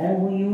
عيوني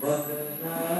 But now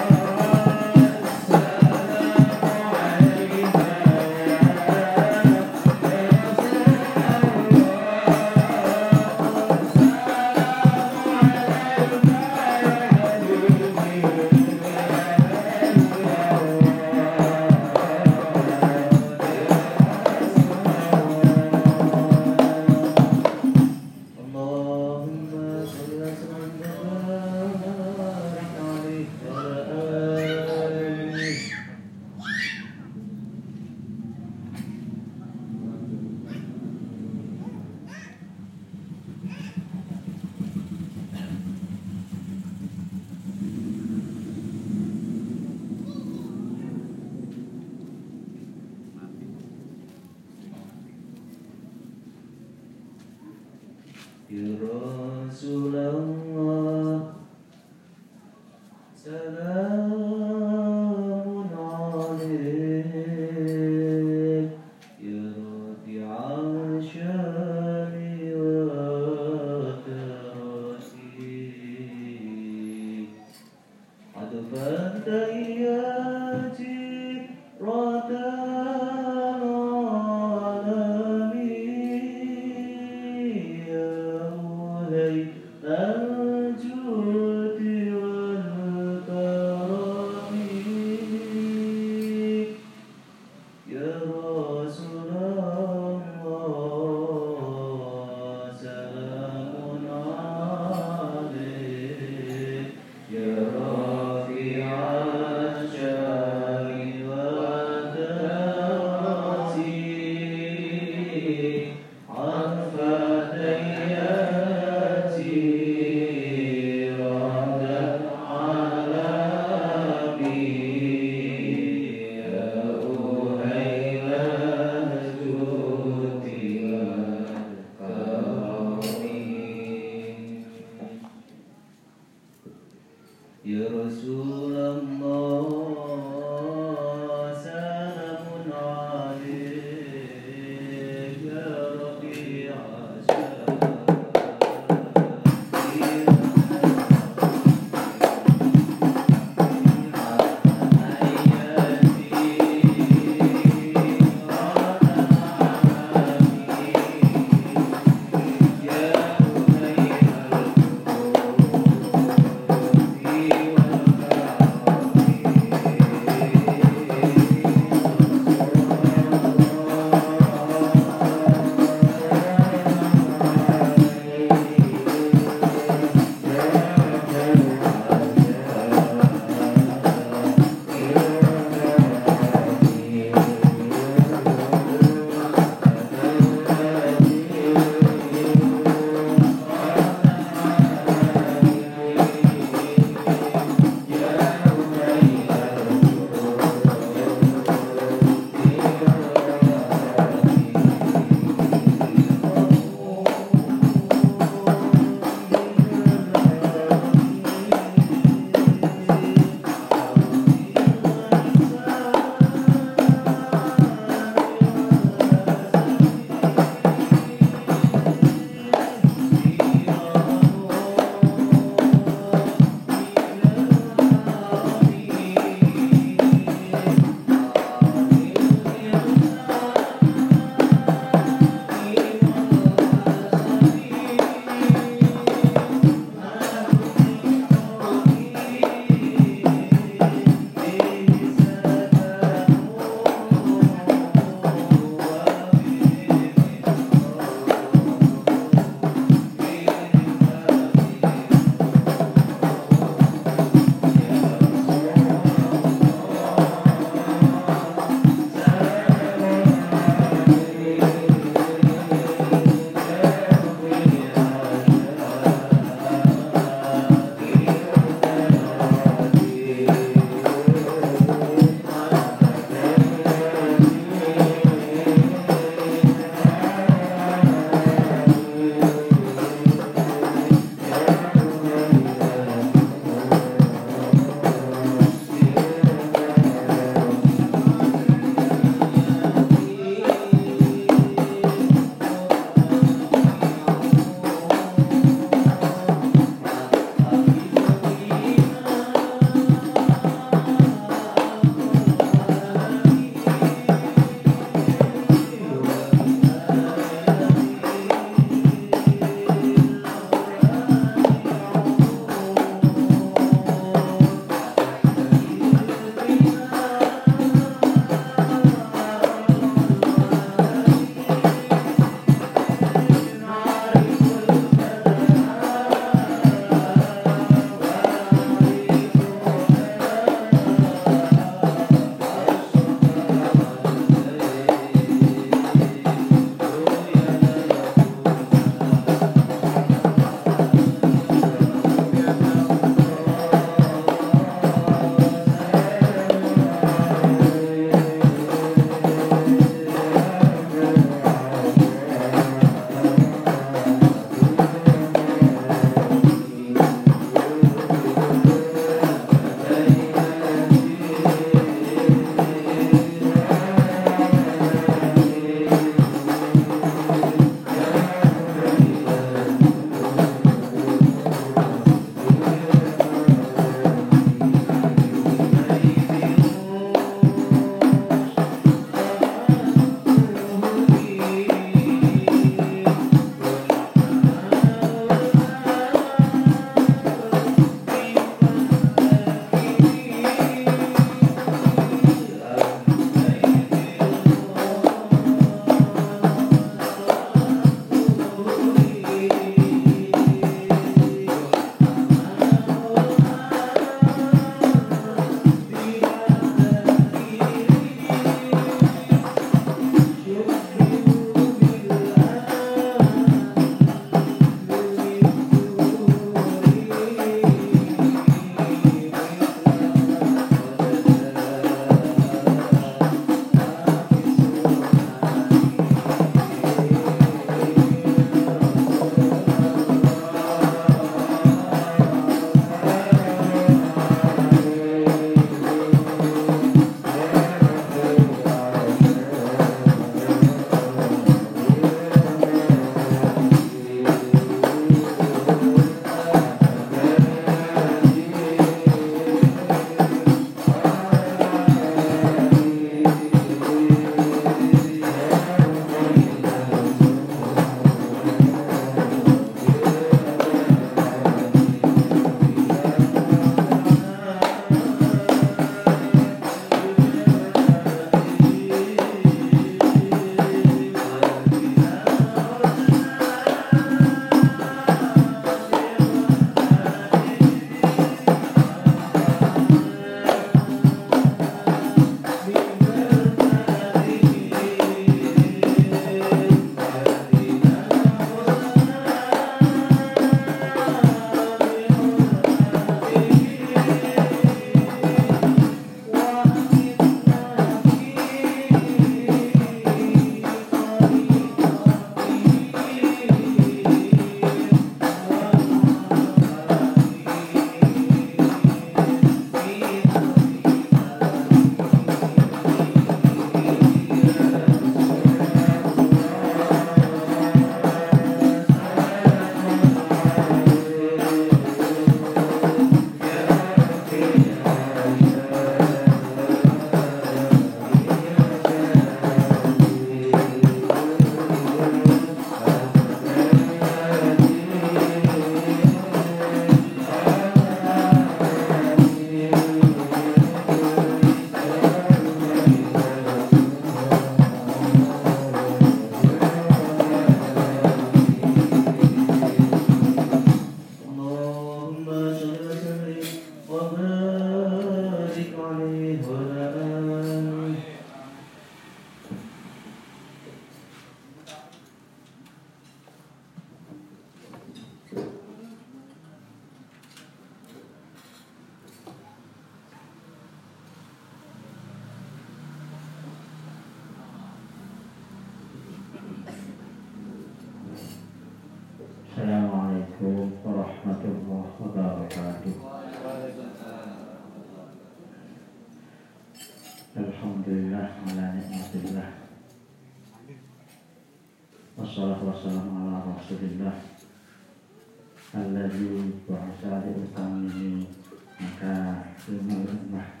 dari bahasa Islam ini maka ilmu ummah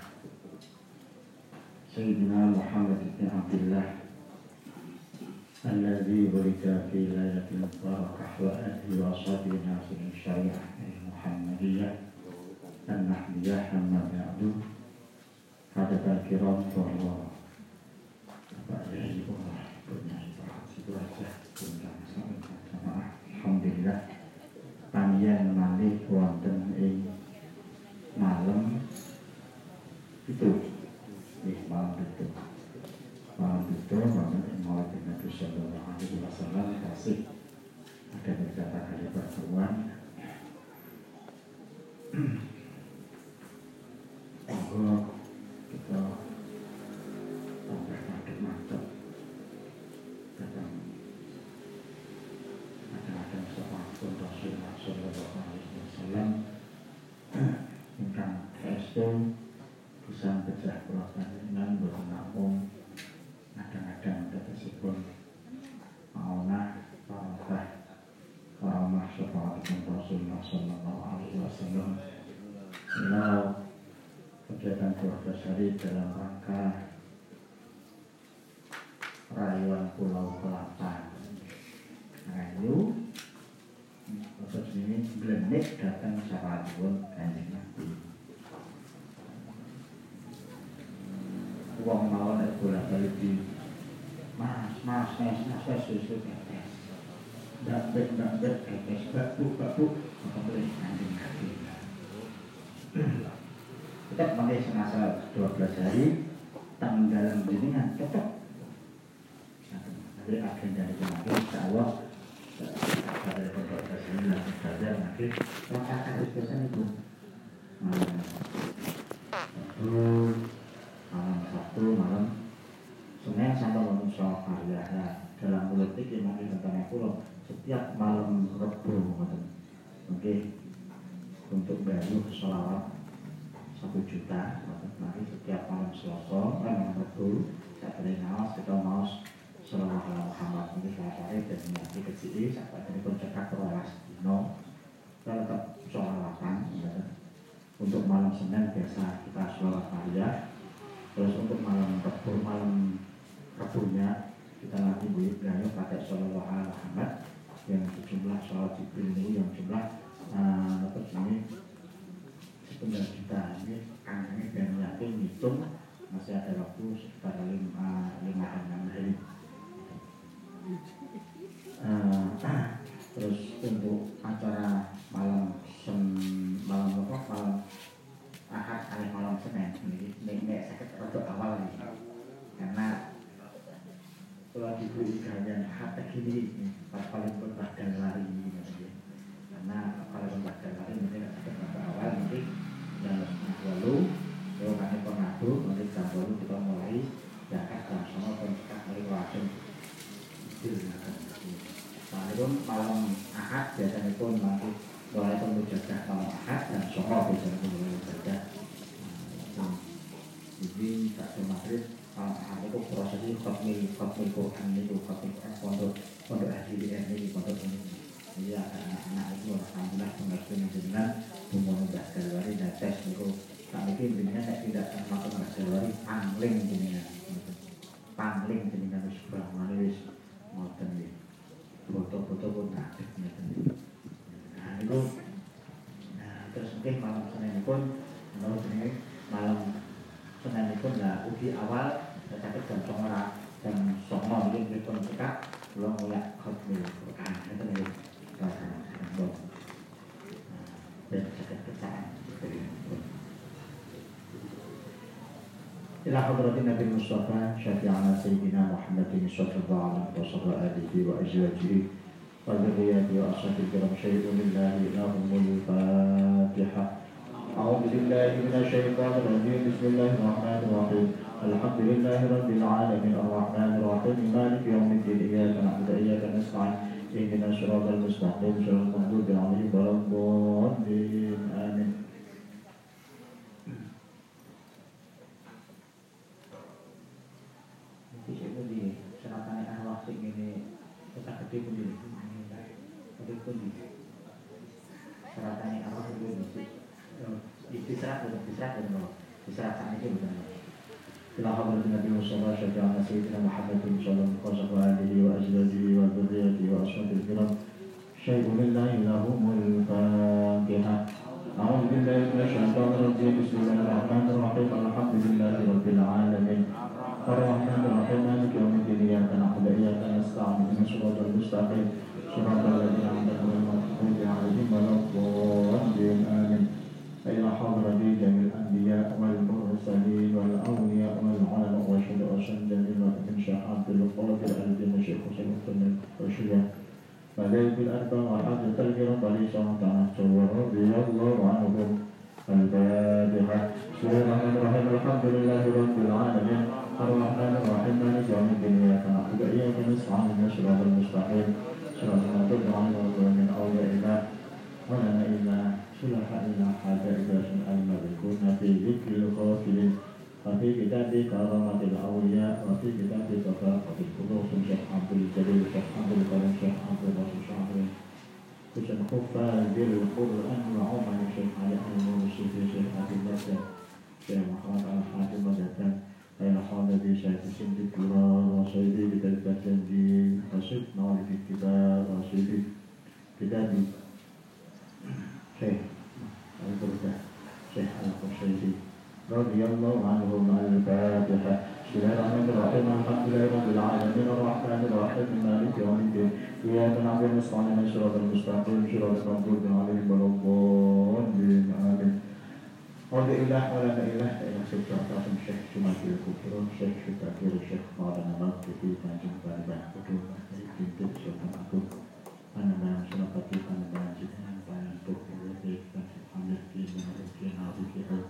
Sayyidina Muhammad bin Abdullah الذي ولد في ليلة مباركة وأهل وأصحابه ناصر الشريعة المحمدية النحوية أما بعد حدث الكرام فهو Alhamdulillah panjang malih wonten ing malam itu. Ih malam itu malam itu malam ing maulid Nabi Sallallahu Alaihi Wasallam kasih. Ada beberapa kali pertemuan. Bahwa kita sampai mantap-mantap datang ada-ada sepapun Rasulullah dawuh Kanjeng Nabi. Uang mau nek bolak-balik di Mas, mas, mas, mas, susu tetes. Dapet, dapet, tetes, batu, batu, boleh Kanjeng Nabi. kita pakai semasa 12 hari, tanggal jaringan, tetap dari agenda dari kemarin, insya Allah pada pondok ini langsung belajar nanti Ini cari dan nanti kecil sampai tadi pun cekak terlalas dino. Kita tetap sholawatan ya. untuk malam Senin biasa kita sholawat Maria terus untuk malam rebu malam rebunya kita nanti beri gaya pakai alaihi Muhammad. Yang sejumlah sholawat Jibril ini yang jumlah uh, ini setengah juta ini kami dan yakin hitung masih ada waktu sekitar lima lima enam hari uh, terus untuk acara malam sem malam apa? Malam ahad kali malam senin. Ini ini sakit untuk awal ini. Karena kalau diberi kalian hati gini paling berbahkan lari ini karena kalau berbahkan lari ini sakit untuk awal nanti dan lalu kalau kami pengadu nanti jam baru kita mulai zakat jam sama pencetak dari wajib Nah itu malam ahad. Biasanya pun nanti mulai pengujadah malam ahad dan sholat biasanya mulai saja jadi tak maghrib malam ahad itu prosesnya khotmil khotmil Quran itu khotmil Quran pondok pondok HDDN ini pondok ini. Jadi anak-anak itu alhamdulillah pengertian dengan umur udah Januari dan tes itu. Tak mungkin jenengan saya tidak termasuk mas Januari pangling jenengan. Pangling jenengan wis ngoten iki foto-foto pun ngoten nah itu nah terus mungkin malam Senin pun menurut ini malam Senin pun lah uji awal tetapi jam songra jam songo ini kita cekak belum mulai khutbah Quran itu nih bahasa إلى حضرة النبي المصطفى شفيعنا سيدنا محمد صلى الله عليه وصحبه آله وأزواجه وذرياته وأصحابه الكرام. شهد لله لهم الفاتحة. أعوذ بالله من الشيطان الرجيم. بسم الله الرحمن الرحيم. الحمد لله رب العالمين. الرحمن الرحيم. مالك يوم الدين. إياك نعبد وإياك نستعين. اهدنا الصراط المستقيم. صراط المغضوب عليهم ولا الضالين. آمين. Di di serat dan di serat dan di seratan itu bukan إلى حضرة النبي عليه وسلم سيدنا محمد صلى الله عليه وسلم وآله وأزواجه وذريته وأصحابه الكرام شيء لله لهم الفاتحة أعوذ بالله من الشيطان الرجيم بسم الله الرحمن الرحيم الحمد لله رب العالمين الرحمن الرحيم مالك يوم الدين إياك نعبد وإياك نستعين. اهدنا الصراط المستقيم صراط الذين أنعمت عليهم غير عليهم ولا الضالين. آمين. إلى حضرة جميع الأنبياء والمرسلين والأولياء والعلماء والشهداء والشهداء من شيخ عبد القادر الدين الشيخ حسين بن الرشيد فليل الأربع وحاجة الكرام عليه الصلاة والسلام رضي الله عنهم الفاتحة. بسم الله الرحمن الرحيم. الحمد لله رب العالمين. الرحمن الرحيم مالك يوم الدين إياك نعبد وإياك نستعين اهدنا الصراط المستقيم صراط المغضوب عليهم ولا الضالين أولياء ولنا إلا صلح إلا حاجة الملكون في ذكر الغافلين وفي كتاب كرامة الأولياء وفي كتاب كفاءة القلوب شيخ عبد الجليل شيخ عبد الكريم شيخ عبد الرحيم شيخ عبد حسن خفاز بالقرآن وعمر الشيخ علي المرسي شيخ عبد الله شيخ محمد أين حاضر شيخ سند الكرار وسيدي بتلك الدين وصفنا في الكتاب وسيدي كتابي شيخ البركة شيخ القشيري رضي الله عنهم الفاتحة بسم الله الرحمن الرحيم الحمد لله رب العالمين الرحمن الرحيم مالك يوم الدين إياك نعبد ونستعين اهدنا الصراط المستقيم صراط المغضوب عليهم ولا الضالين آمين قول إله ولا إله إلا شيخ تعطاكم الشيخ جمعة الكفر الشيخ شكاكير الشيخ بعضنا مات في تنجم باربع كتب في تلك شكاكم أنا ما شرفتي أنا ما جدنا بيان بكر وذيك حمد في من في نابي في هو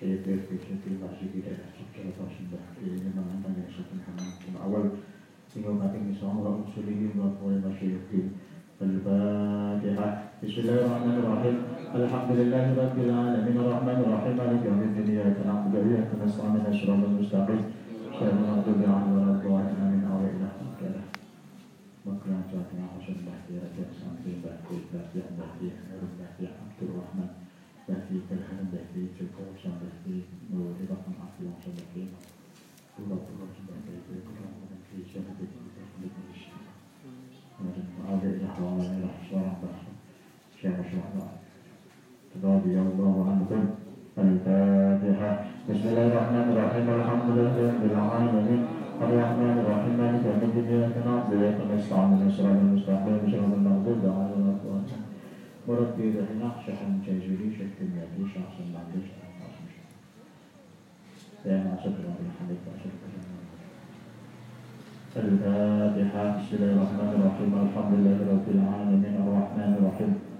كيف في شكل باشي في هذا شكل باشي بحكي لما أنا ما شكل حمد أول يوم ما سوا وأصلي وأقول باشي في الفاتحة بسم الله الرحمن الرحيم. الحمد لله رب العالمين. الرحمن الرحيم. مالك يوم الدين. إياك نعبد وإياك نستعين. الصراط المستقيم. صراط المغضوب عليهم ولا الضالين. آمين. أو إله إلا Makna Jatna Hasan Bahti Raja Sampai Bahti Bahti Syahid Syahid رضي الله عنكم الفاتحة بسم الله الرحمن الرحيم الحمد لله رب العالمين الرحمن الرحيم مالك يوم الدين إياك نعبد وإياك نستعين الصراط المستقيم صراط المغضوب عليهم ولا الضالين مربي رحنا شحن جيجري شكل يدي شخص معلش يا معشر ربي حمدك وأشهد الفاتحة بسم الله الرحمن الرحيم الحمد لله رب العالمين الرحمن الرحيم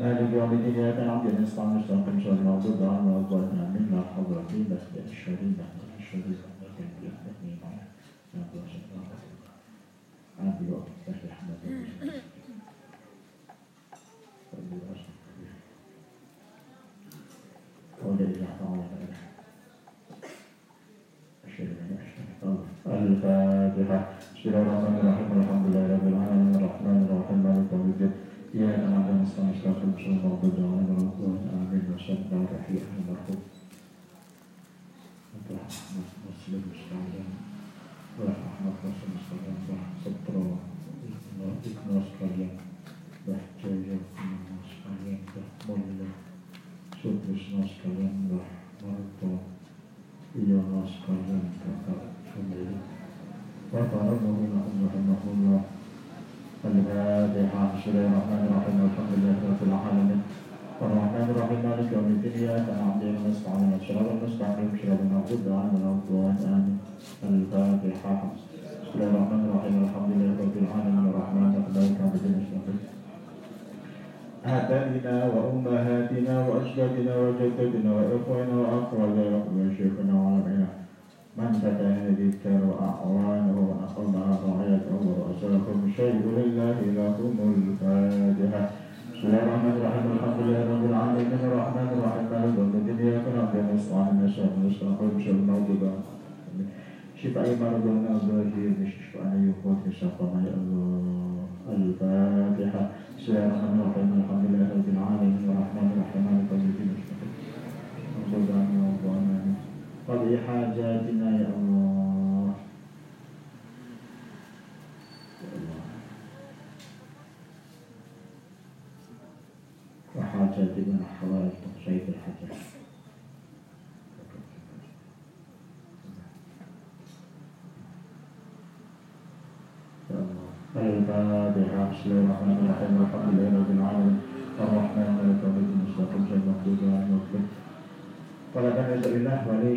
مالك يوم الدين إياك نعبد ونستعين مستقيم صراط المغضوب عليهم ولا الضالين آمين لا حول ولا قوة إلا بالله الشريف الشريف الفاتحة بسم الله الرحمن الرحيم الحمد لله رب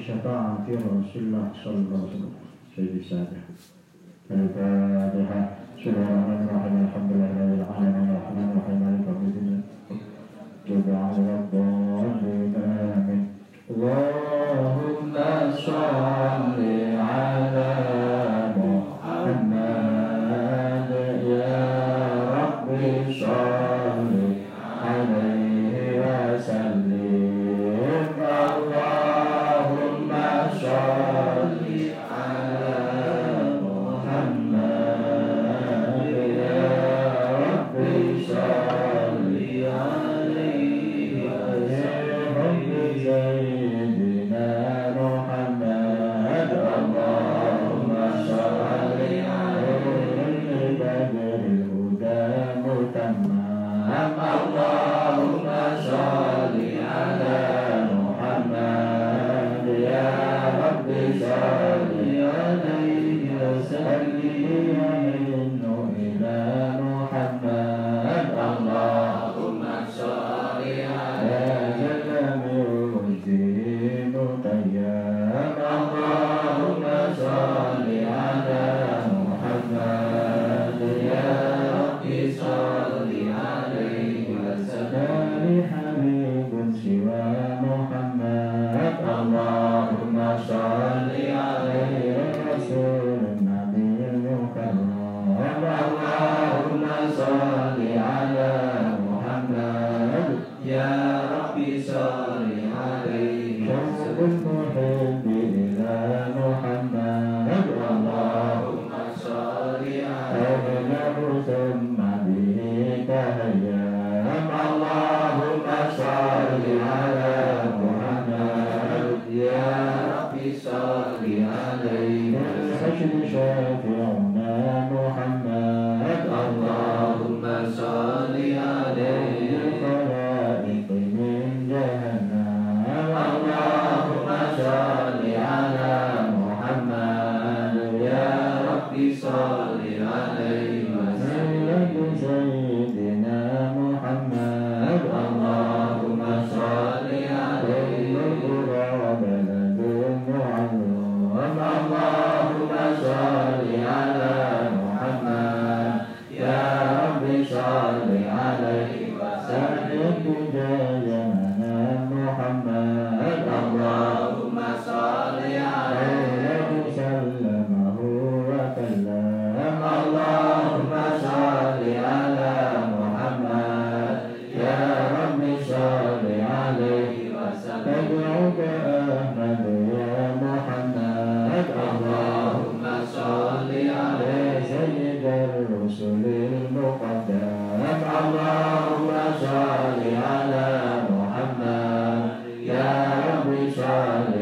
Shabbat, Tiro, Silla, Sol, Rosal, Shady Sad.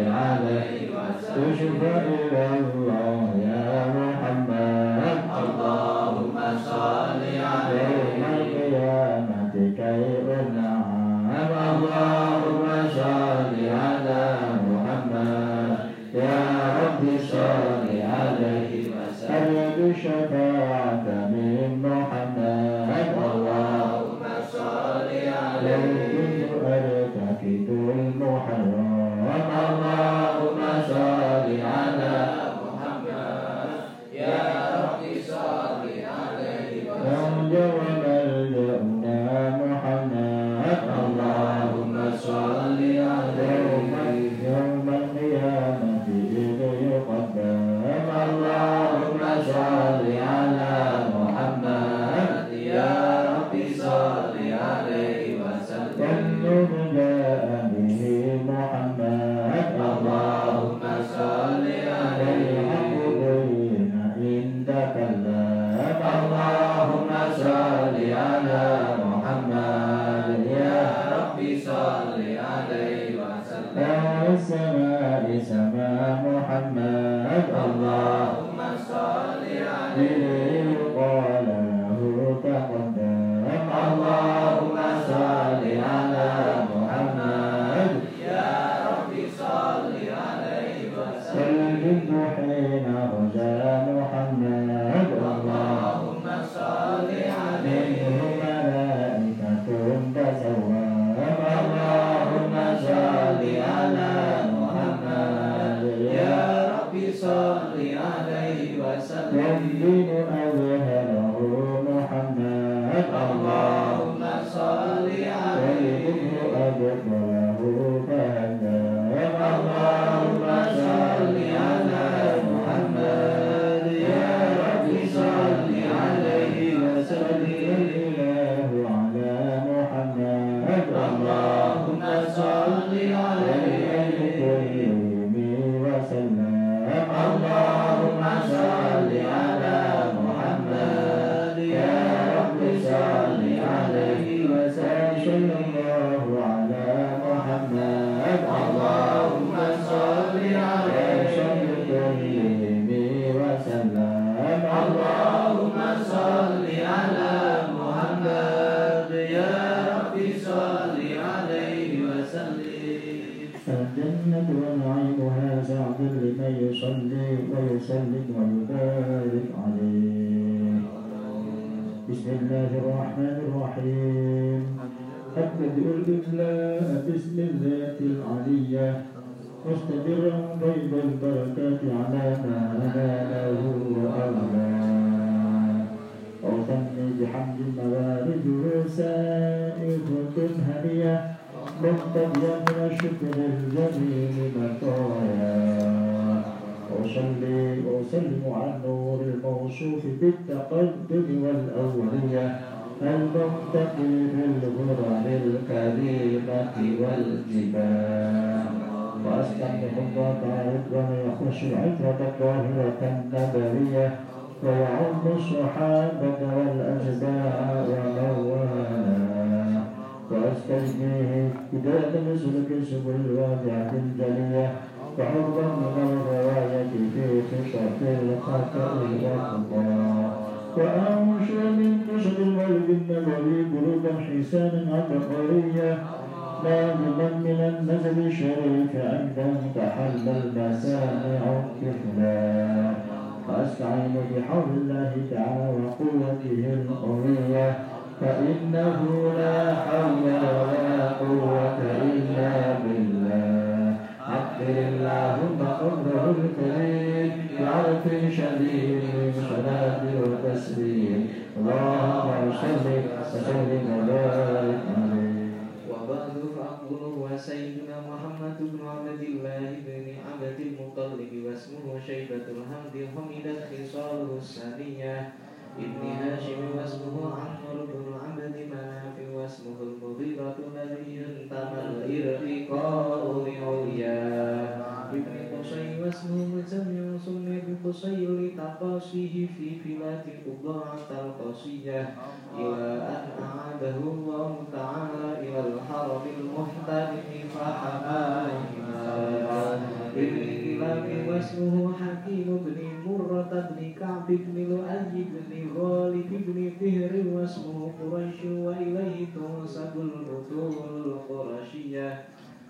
العالمين تشفى إلى ويسلم ويبارك عليه. بسم الله الرحمن الرحيم. أبدأ الإملاء بسم الله العلية مستمرا بين البركات على ما ناله وأولاه أوصني بحمد الموارد سائفة هنية مقتديا من الشكر الجميل مطايا. أصلي وأسلم على النور الموصوف بالتقدم والأولية. المنتقي بالغرر الكريمة والجبال. وأستمع الله رضوان يخش العترة الطاهرة النبوية. ويعم الصحابة والأتباع وموالاة وأستجنيه بدال مسلك سبل الوادعة الجلية وحرا من الغواية في خشب الخطأ والخطا وأنشر من قشر الولد النبوي برودا حسانا عبقرية نادما من النزل الشريف عند تحل المسامع الطفلا وأستعين بحول الله تعالى وقوته القوية فإنه لا حول ولا قوة إلا بالله اللهم قدره الكريم بعرف شديد من صلاة وتسليم اللهم صل وسلم وبارك عليه وبعد فأقول سيدنا محمد بن عبد الله بن عبد المطلب واسمه شيبة الحمد حمدت خصاله الثانية ابن هاشم واسمه عمرو سمي بقصي لتقاصيه في بلاد قضاعة القصية إلى أن أعاده الله تعالى إلى الحرم المحترم فحماهما ابن كلاب واسمه حكيم بن مرة بن كعب بن لؤي بن غالب بن فهر واسمه قريش وإليه تنسب البطول القرشية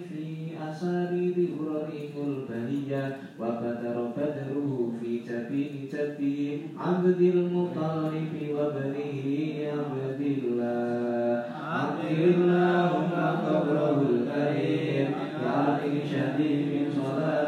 في أصابيب إبراهيم البهية وبدر بدره في تبين تبي عبد المطلب وابنه عبد الله. عبد اللهم قبره الكريم يا شديد صلاة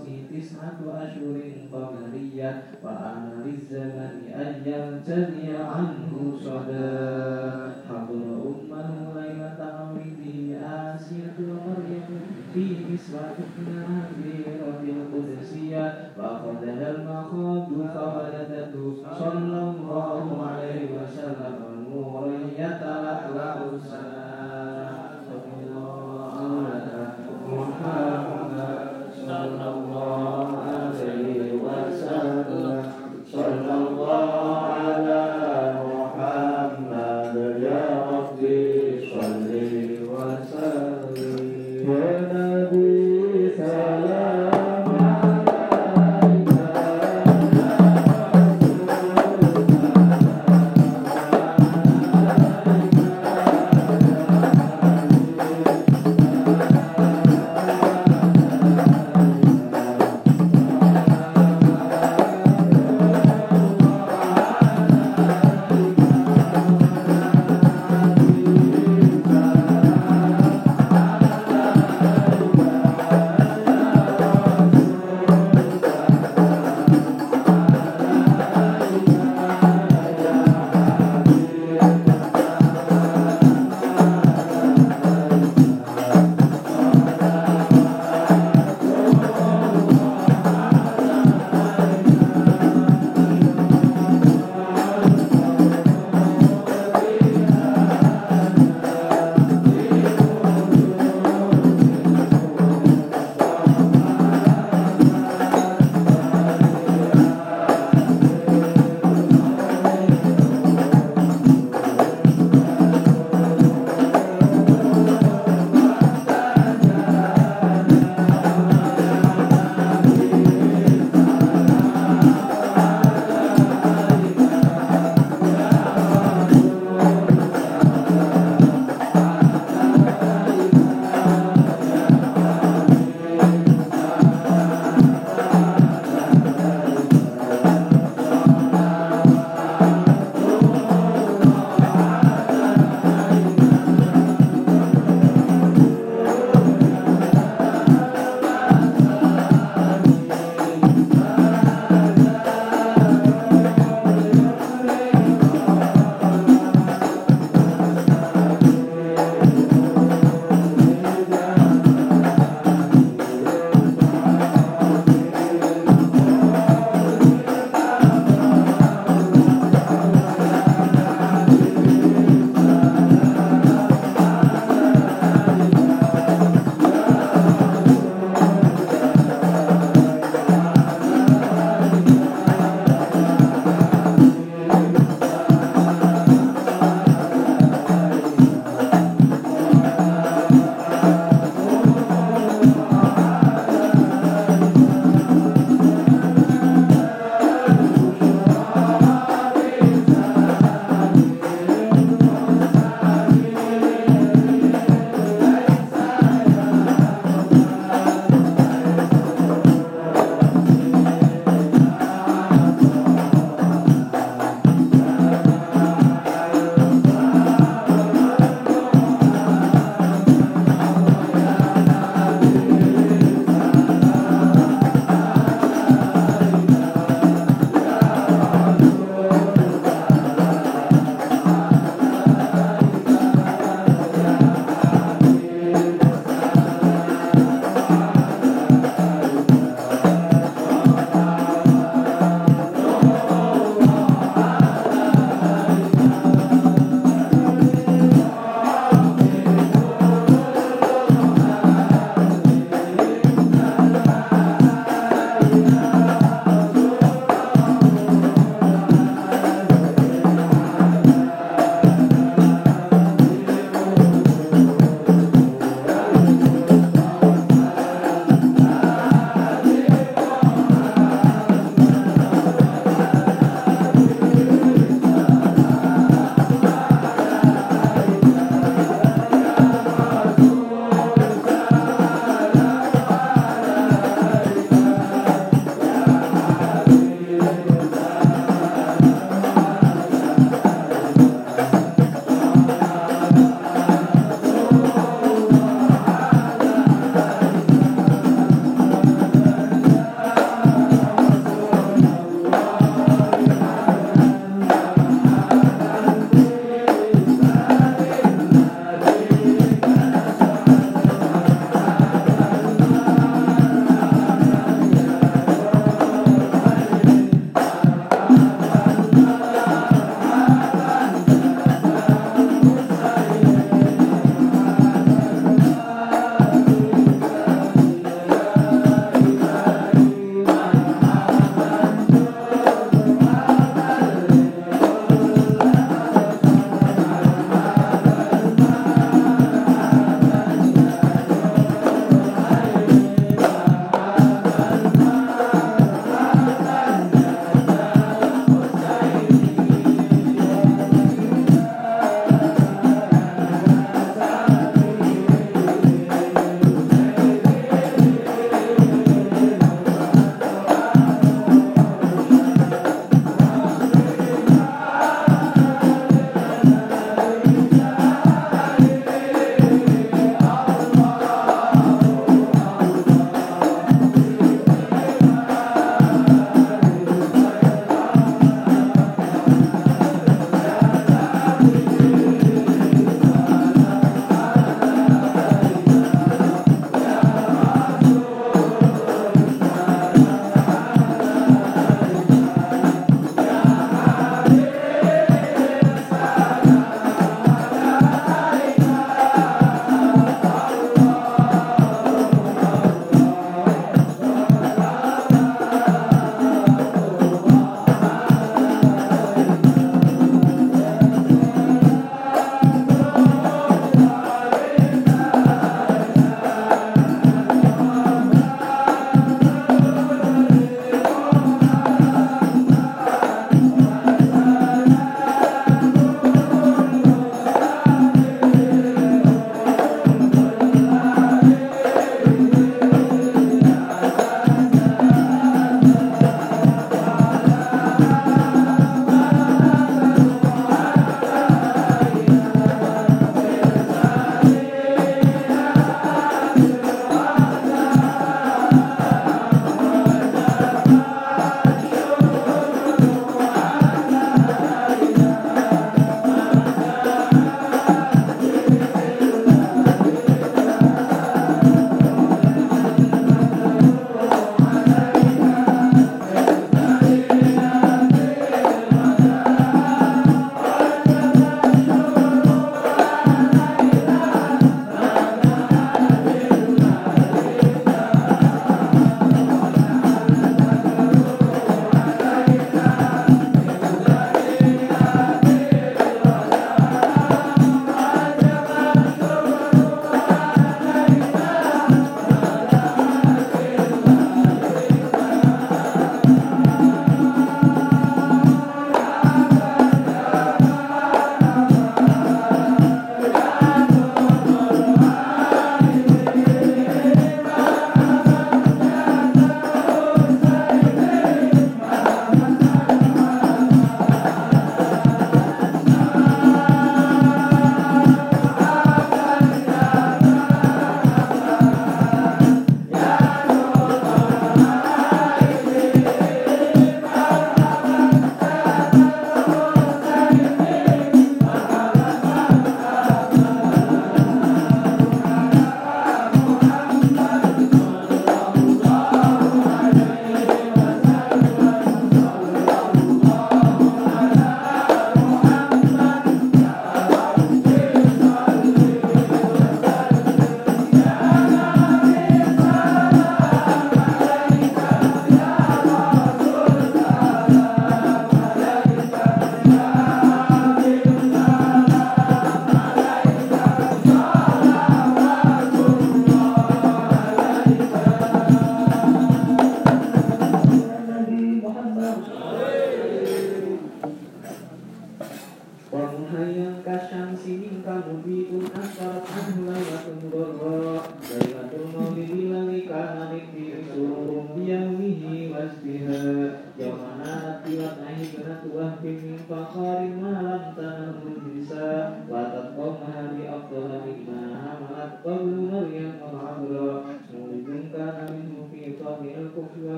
sitis ratu asyurin bagaria wa anariz zamani ayyam jadiya anhu sada hadur ummah laila ta'widi asiyatu maryam fi miswati nabi rabbil wa qadal makhad wa qadatu sallallahu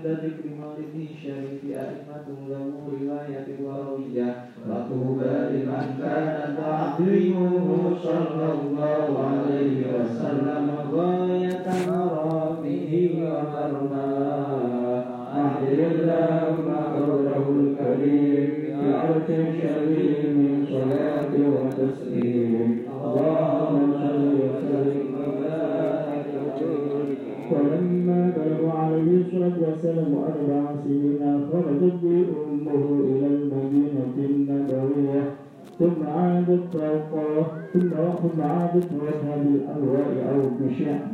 عند ذكر مولده الشريف أئمة له رواية وروية وطوبى لمن كان تعظيمه صلى الله عليه وسلم غاية مرامه ومرماه أعجل اللهم قوله الكريم بعرش شديد من صلاة وتسليم أربع سنين خرجت به أمه إلى المدينة النبوية. ثم عادت فوقه ثم عادت وجهها بالألواء أو بشعب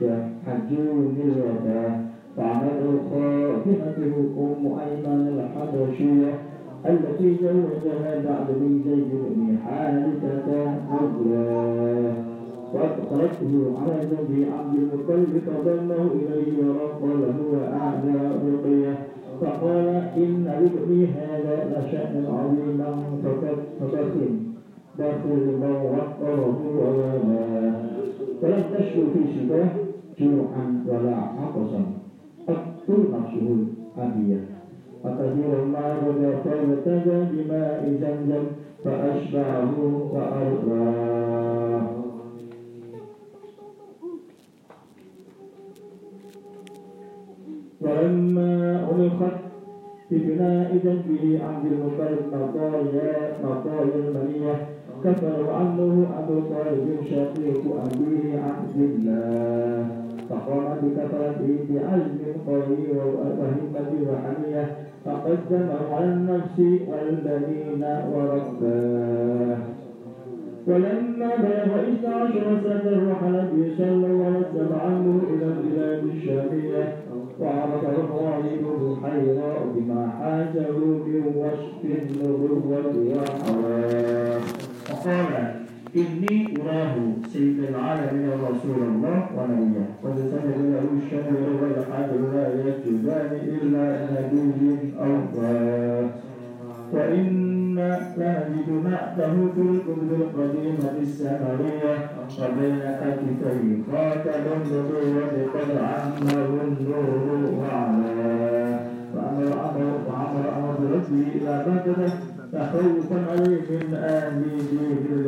كحجون الوداع فعمل خاتمته أم أيمن الحبشية التي زوجها بعد من زيد بن حارثة رجلا فأدخلته على زوج عبد المطلب فضمه إليه وقال هو أعلى رقية فقال إن لابني هذا لشأنا عظيما فبخل بخل من وقره وما فلم تشكو في شباه جوعا ولا عطشا تقتل نفسه أبيه فكثيرا ما بدا فابتدى بماء زمزم فأشبعه وأرضاه ولما ألقت ببناء جنبه عبد المطلب مطايا مطايا المنية كفر عنه أبو طالب شقيق أبيه عبد الله. فقام بكثرته بعزم قوي وهمة وحمية فقدمه على النفس والبنين ورباه. ولما بلغ إحدى عشر سنة رحل به صلى الله عليه وسلم عنه إلى البلاد الشامية. وعرفه الغالب حيراء بما حاجة من وصف النبوة وحواه وقال إني أراه سيد العالمين رسول الله ونبيه قد سند له الشهر والحاجة لا يكتبان إلا نبي أوفى وإن لنجد نعته في الكتب القديمة السمرية وبين كتفي خاتم النبوة قد عمه النور وعلاه فأمر أمر فأمر أمر ربي إلى عليه من آل دين